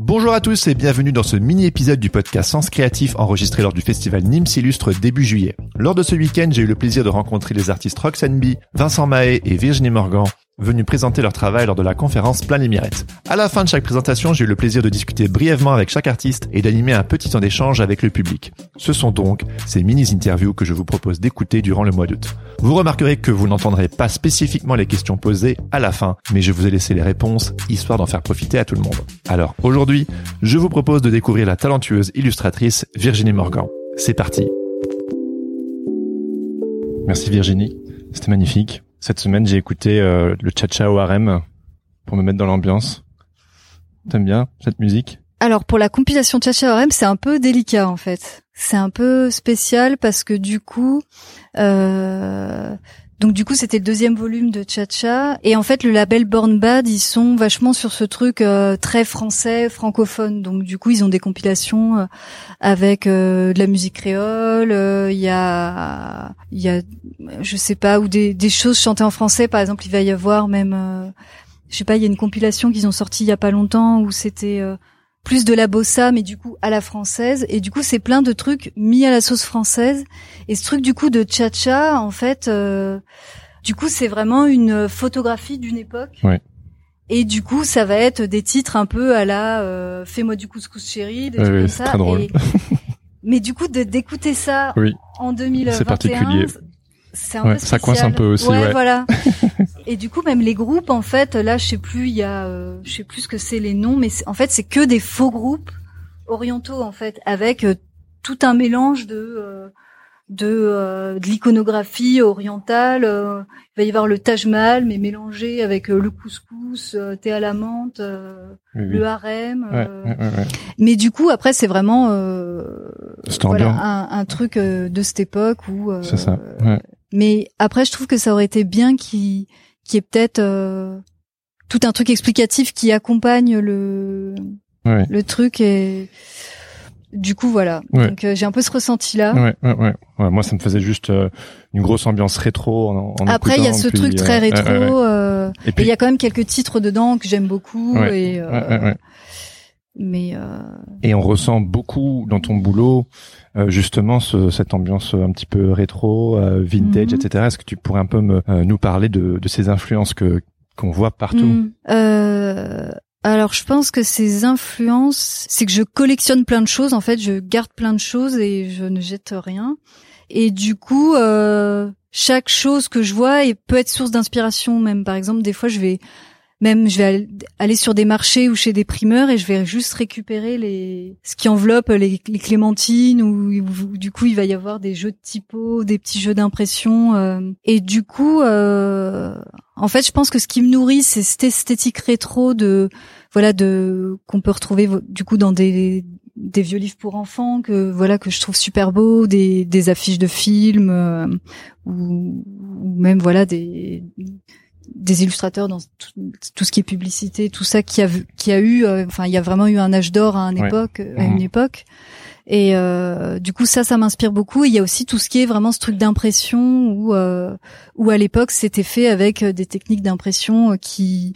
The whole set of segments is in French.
Bonjour à tous et bienvenue dans ce mini-épisode du podcast Sens Créatif enregistré lors du festival Nîmes Illustre début juillet. Lors de ce week-end, j'ai eu le plaisir de rencontrer les artistes Roxane B, Vincent Mahé et Virginie Morgan venus présenter leur travail lors de la conférence Plein les. À la fin de chaque présentation, j'ai eu le plaisir de discuter brièvement avec chaque artiste et d'animer un petit temps d'échange avec le public. Ce sont donc ces mini-interviews que je vous propose d'écouter durant le mois d'août. Vous remarquerez que vous n'entendrez pas spécifiquement les questions posées à la fin, mais je vous ai laissé les réponses, histoire d'en faire profiter à tout le monde. Alors, aujourd'hui, je vous propose de découvrir la talentueuse illustratrice Virginie Morgan. C'est parti Merci Virginie, c'était magnifique. Cette semaine, j'ai écouté euh, le Cha-Cha au harem pour me mettre dans l'ambiance. T'aimes bien cette musique? Alors pour la compilation Cha-Cha harem, c'est un peu délicat en fait. C'est un peu spécial parce que du coup, euh, donc du coup c'était le deuxième volume de Cha-Cha. Et en fait le label Born Bad ils sont vachement sur ce truc euh, très français francophone. Donc du coup ils ont des compilations euh, avec euh, de la musique créole il y a il y a je sais pas ou des, choses chantées en français. Par exemple il va y avoir même je sais pas il y a une compilation qu'ils ont sortie il y a pas longtemps où c'était plus de la bossa mais du coup à la française et du coup c'est plein de trucs mis à la sauce française et ce truc du coup de cha-cha en fait euh, du coup c'est vraiment une photographie d'une époque ouais. et du coup ça va être des titres un peu à la euh, fais-moi du couscous chéri des Ouais, trucs ouais, comme c'est ça très drôle. Et- mais du coup de d'écouter ça Oui, en 2021 c'est particulier. c'est un Ouais, peu ça coince un peu aussi, ouais. voilà. et du coup, même les groupes, en fait, là, je sais plus, il y a, euh, je sais plus ce que c'est les noms, mais en fait, c'est que des faux groupes orientaux, en fait, avec euh, tout un mélange de euh, de, euh, de l'iconographie orientale. euh, il va y avoir le Taj Mahal, mais mélangé avec le couscous, euh, thé à la menthe, euh, Oui, oui. le harem. Ouais, ouais, ouais. Mais du coup, après, c'est vraiment euh, voilà, un, un truc de cette époque où. euh, C'est ça. Ouais. Mais après, je trouve que ça aurait été bien qu'il qu'il y ait peut-être euh, tout un truc explicatif qui accompagne le Ouais. le truc et du coup voilà. Ouais. Donc euh, j'ai un peu ce ressenti là. Ouais, ouais, ouais. Moi, ça me faisait juste euh, une grosse ambiance rétro en, en Après, il y a ce puis, truc très euh, rétro. ouais. euh, Et puis, il y a quand même quelques titres dedans que j'aime beaucoup. Ouais, Et, Mais euh, Et on ressent beaucoup dans ton boulot euh, justement ce, cette ambiance un petit peu rétro, euh, vintage, Mhm. etc. Est-ce que tu pourrais un peu me, euh, nous parler de, de ces influences que qu'on voit partout? Euh, alors je pense que ces influences, c'est que je collectionne plein de choses. En fait, je garde plein de choses et je ne jette rien. Et du coup, euh, chaque chose que je vois peut être source d'inspiration. Même par exemple, des fois, je vais même je vais aller- sur des marchés ou chez des primeurs et je vais juste récupérer les ce qui enveloppe les, les clémentines ou, du coup il va y avoir des jeux de typo, des petits jeux d'impression euh, et du coup euh, en fait je pense que ce qui me nourrit c'est cette esthétique rétro de voilà de qu'on peut retrouver du coup dans des des vieux livres pour enfants que voilà que je trouve super beaux, des des affiches de films euh, ou, ou même voilà des illustrateurs dans tout, tout ce qui est publicité, tout ça qui a qui a eu, euh, enfin il y a vraiment eu un âge d'or à une Ouais. époque, à Mhm. une époque. Et euh, du coup ça, ça m'inspire beaucoup. Et il y a aussi tout ce qui est vraiment ce truc d'impression où euh, où à l'époque c'était fait avec euh, des techniques d'impression euh, qui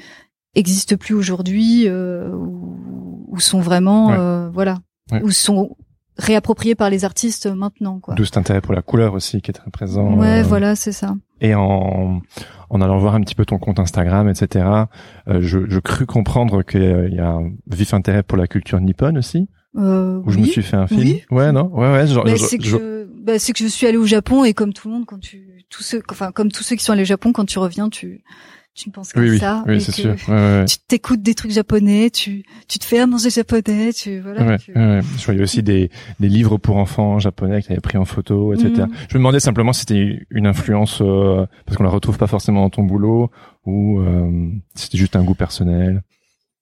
existent plus aujourd'hui, euh, ou, sont vraiment Ouais. euh, voilà, Ouais. ou sont réappropriés par les artistes maintenant quoi. D'où cet intérêt pour la couleur aussi qui est très présent. Ouais, euh, voilà, c'est ça. Et en, en allant voir un petit peu ton compte Instagram, etc., euh, je, je crus comprendre qu'il y a un vif intérêt pour la culture nippone aussi. Euh, Où je me suis fait un film. Oui. Ouais, non, ouais, ouais. Genre, Bah, c'est que je, bah, c'est que je suis allée au Japon et comme tout le monde, quand tu, tous ceux, enfin comme tous ceux qui sont allés au Japon, quand tu reviens, tu, tu ne penses qu'à Oui, ça. oui, c'est sûr. Ouais, ouais, ouais. Tu t'écoutes des trucs japonais, tu tu te fais à manger japonais, tu voilà. Ouais, tu-. Je voyais aussi des, des livres pour enfants japonais que tu avais pris en photo, etc. Mhm. Je me demandais simplement si c'était une influence, euh, parce qu'on la retrouve pas forcément dans ton boulot, ou euh, si c'était juste un goût personnel.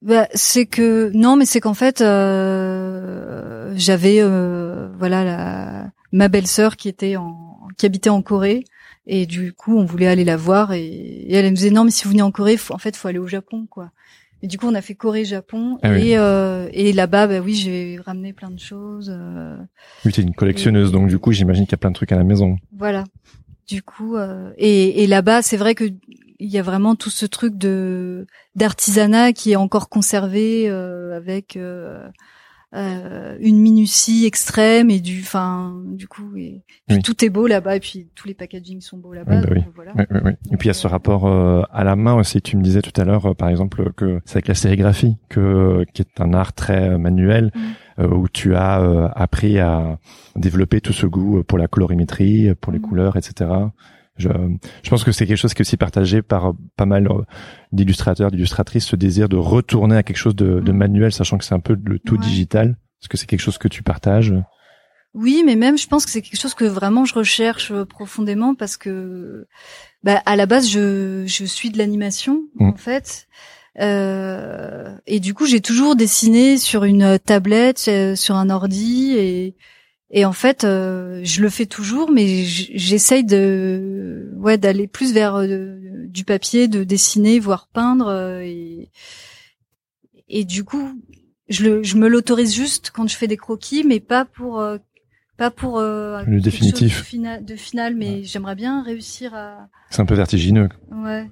Bah, c'est que non, mais c'est qu'en fait, euh, j'avais euh, voilà la ma belle-sœur qui était en qui habitait en Corée et du coup on voulait aller la voir et, et elle, elle me disait non mais si vous venez en Corée, faut, en fait faut aller au Japon quoi. Et du coup on a fait Corée Japon Ah oui. et euh, et là-bas bah oui j'ai ramené plein de choses euh, Oui, t'es une collectionneuse, donc du coup, j'imagine qu'il y a plein de trucs à la maison. voilà. Du coup euh, et et là-bas c'est vrai que il y a vraiment tout ce truc de d'artisanat qui est encore conservé euh, avec euh, euh, une minutie extrême et du enfin du coup et, puis Oui. tout est beau là-bas et puis tous les packaging sont beaux là-bas Oui, bah oui. ouais. Et puis il y a ce rapport euh, à la main aussi. Tu me disais tout à l'heure, euh, par exemple, que c'est avec la sérigraphie, que qui est un art très euh, manuel, Mm. euh, où tu as euh, appris à développer tout ce goût pour la colorimétrie, pour les Mm. couleurs, etc. Je, je pense que c'est quelque chose qui est aussi partagé par pas mal euh, d'illustrateurs, d'illustratrices, ce désir de retourner à quelque chose de, de Mm. manuel, sachant que c'est un peu le tout Ouais. digital. Est-ce que c'est quelque chose que tu partages? Oui, mais même je pense que c'est quelque chose que vraiment je recherche euh, profondément parce que bah, à la base je je suis de l'animation Mm. en fait. Euh, et du coup, j'ai toujours dessiné sur une tablette, euh, sur un ordi, et et en fait, euh, je le fais toujours, mais j'essaye de ouais d'aller plus vers euh, du papier, de dessiner, voire peindre, euh, et et du coup, je le je me l'autorise juste quand je fais des croquis, mais pas pour euh, pas pour euh, Le définitif. de final, de final mais j'aimerais bien réussir à C'est un peu vertigineux. Ouais.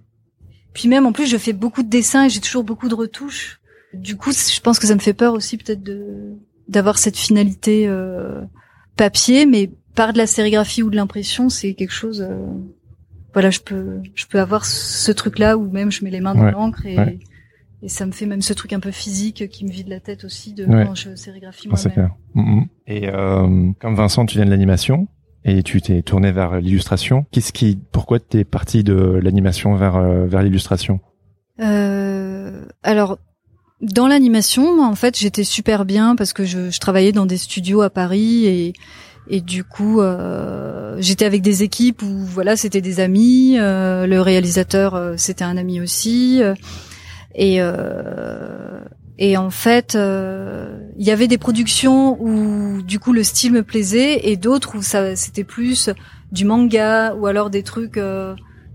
Puis même en plus, je fais beaucoup de dessins et j'ai toujours beaucoup de retouches. Du coup, je pense que ça me fait peur aussi peut-être de d'avoir cette finalité euh, papier, mais par de la sérigraphie ou de l'impression, c'est quelque chose. euh, voilà, je peux je peux avoir ce truc-là où même je mets les mains dans Ouais, l'encre et ouais. et ça me fait même ce truc un peu physique qui me vide la tête aussi de Ouais. quand je sérigraphie Ah, moi-même. Mhm. Et euh, comme Vincent, tu viens de l'animation et tu t'es tourné vers l'illustration. Qu'est-ce qui, pourquoi t'es parti de l'animation vers euh, vers l'illustration? Euh, alors, dans l'animation, en fait, j'étais super bien parce que je, travaillais dans des studios à Paris et du coup, euh, j'étais avec des équipes où voilà, c'était des amis. euh, le réalisateur, euh, c'était un ami aussi. et et en fait, il y avait des productions où du coup le style me plaisait et d'autres où ça c'était plus du manga ou alors des trucs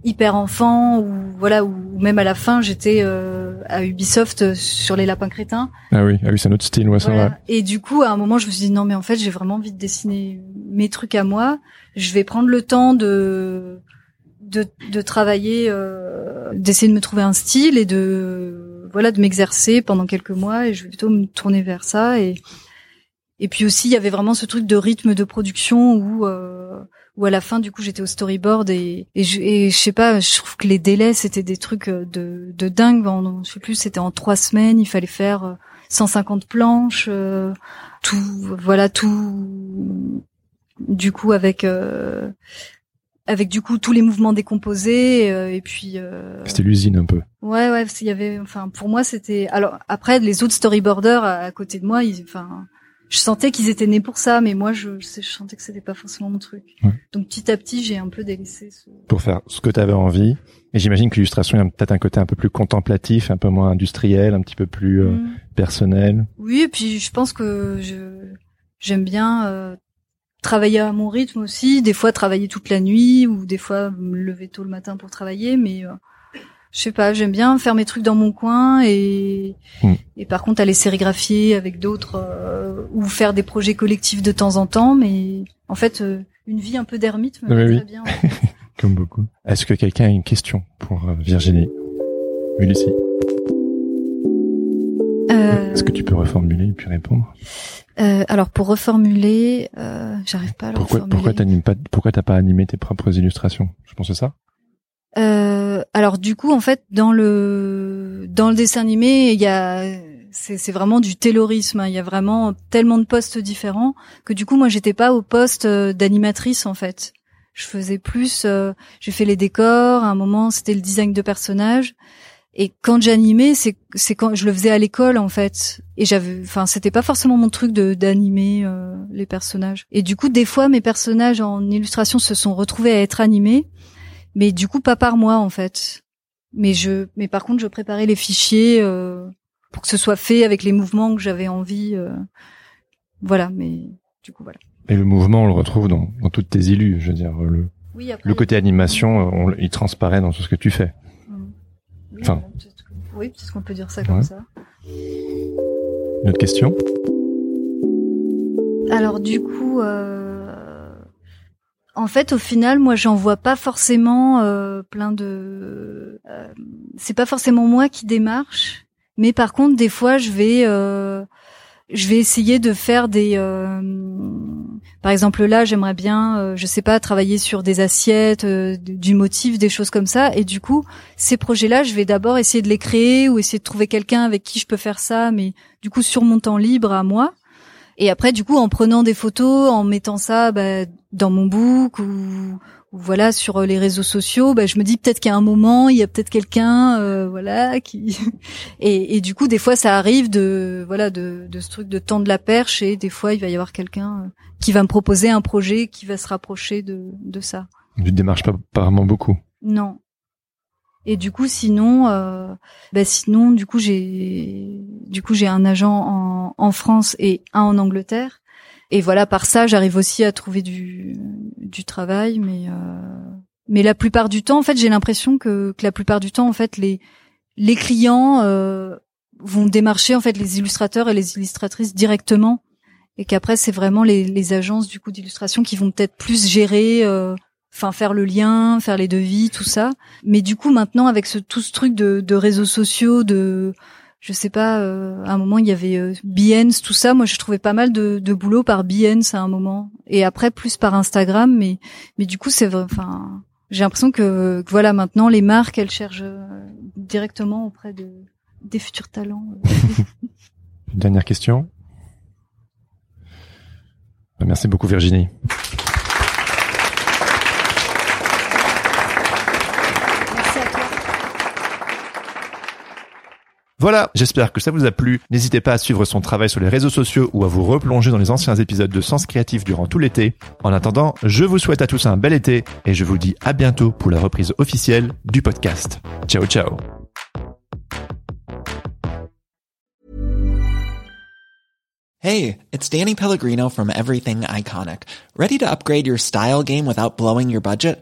hyper enfants ou voilà ou même à la fin j'étais euh, à Ubisoft sur les lapins crétins. Ah oui, ah oui, c'est un autre style, ouais, Voilà. vrai. Et du coup à un moment je me suis dit non mais en fait j'ai vraiment envie de dessiner mes trucs à moi. Je vais prendre le temps de de, de travailler, euh, d'essayer de me trouver un style et de voilà de m'exercer pendant quelques mois et je vais plutôt me tourner vers ça et et puis aussi il y avait vraiment ce truc de rythme de production où euh, où à la fin du coup j'étais au storyboard et et je, et je sais pas je trouve que les délais c'était des trucs de de dingue en, je sais plus c'était en trois semaines il fallait faire euh, 150 planches euh, tout voilà tout du coup avec euh, avec du coup tous les mouvements décomposés euh, et puis euh, C'était l'usine un peu. ouais ouais qu'il y avait enfin pour moi c'était alors après les autres storyboarders à, à côté de moi ils enfin je sentais qu'ils étaient nés pour ça mais moi je sentais que c'était pas forcément mon truc Ouais. donc petit à petit j'ai un peu délaissé ce... Pour faire ce que tu avais envie. Et j'imagine que l'illustration a peut-être un côté un peu plus contemplatif, un peu moins industriel, un petit peu plus euh, Mm. personnel. Oui, et puis je pense que je j'aime bien euh, travailler à mon rythme aussi, des fois travailler toute la nuit ou des fois me lever tôt le matin pour travailler, mais euh, je sais pas, j'aime bien faire mes trucs dans mon coin et Mm. et par contre aller sérigraphier avec d'autres euh, ou faire des projets collectifs de temps en temps, mais en fait euh, une vie un peu d'ermite me va oui. très bien. en fait. Comme beaucoup. Est-ce que quelqu'un a une question pour euh, Virginie? Oui, Lucie. Euh, Est-ce que tu peux reformuler et puis répondre? Euh, alors pour reformuler, euh, j'arrive pas à le Pourquoi reformuler. pourquoi t'animes pas pourquoi t'as pas animé tes propres illustrations? Je pense que c'est ça. Euh, alors du coup, en fait, dans le dans le dessin animé, il y a c'est vraiment du taylorisme. hein. Il y a vraiment tellement de postes différents que du coup, moi, j'étais pas au poste euh, d'animatrice en fait. je faisais plus. Euh, j'ai fait les décors. À un moment, c'était le design de personnages. Et quand j'animais, c'est c'est quand je le faisais à l'école en fait. Et j'avais, enfin, c'était pas forcément mon truc de d'animer euh, les personnages. Et du coup, des fois, mes personnages en illustration se sont retrouvés à être animés, mais du coup pas par moi en fait. Mais je, mais par contre, je préparais les fichiers euh, pour que ce soit fait avec les mouvements que j'avais envie. Euh, voilà, mais du coup voilà. Et le mouvement, on le retrouve dans, dans toutes tes illus, je veux dire le. le côté animation, il transparaît dans tout ce que tu fais. Enfin. Oui, peut-être qu'on peut dire ça comme ça. Une autre question? Alors du coup, euh, en fait, au final, moi, j'en vois pas forcément euh, plein de. Euh, c'est pas forcément moi qui démarche, mais par contre, des fois, je vais, je vais essayer de faire des par exemple là, j'aimerais bien, euh, je sais pas, travailler sur des assiettes, euh, du motif, des choses comme ça. Et du coup, ces projets-là, je vais d'abord essayer de les créer ou essayer de trouver quelqu'un avec qui je peux faire ça, mais du coup sur mon temps libre à moi. Et après, du coup, en prenant des photos, en mettant ça bah, dans mon book ou, voilà sur les réseaux sociaux, bah, je me dis peut-être qu'à un moment il y a peut-être quelqu'un, euh, voilà, qui et, et, du coup des fois ça arrive de voilà de, de ce truc de tendre la perche et des fois il va y avoir quelqu'un qui va me proposer un projet qui va se rapprocher de, de ça. Tu ne démarches pas apparemment beaucoup. Non. Et du coup, sinon, euh, bah sinon, du coup, j'ai, du coup, j'ai un agent en, en France et un en Angleterre. Et voilà, par ça, j'arrive aussi à trouver du, du travail, mais, euh, mais la plupart du temps, en fait, j'ai l'impression que, que la plupart du temps, en fait, les, les clients euh, vont démarcher en fait les illustrateurs et les illustratrices directement et qu'après c'est vraiment les, les, agences du coup d'illustration qui vont peut-être plus gérer euh, enfin faire le lien faire les devis tout ça. Mais du coup maintenant avec ce tout ce truc de, de réseaux sociaux de je sais pas euh, à un moment il y avait euh, tout ça. Moi je trouvais pas mal de, de boulot par Behance à un moment. Et après plus par Instagram. Mais mais du coup c'est vrai enfin j'ai l'impression que, que, voilà maintenant les marques elles cherchent euh, directement auprès de des futurs talents. Dernière question. Merci beaucoup Virginie. Merci à toi. Voilà, j'espère que ça vous a plu. N'hésitez pas à suivre son travail sur les réseaux sociaux ou à vous replonger dans les anciens épisodes de Sens Créatif durant tout l'été. En attendant, je vous souhaite à tous un bel été et je vous dis à bientôt pour la reprise officielle du podcast. Ciao ciao Hey, it's Danny Pellegrino from Everything Iconic. Ready to upgrade your style game without blowing your budget?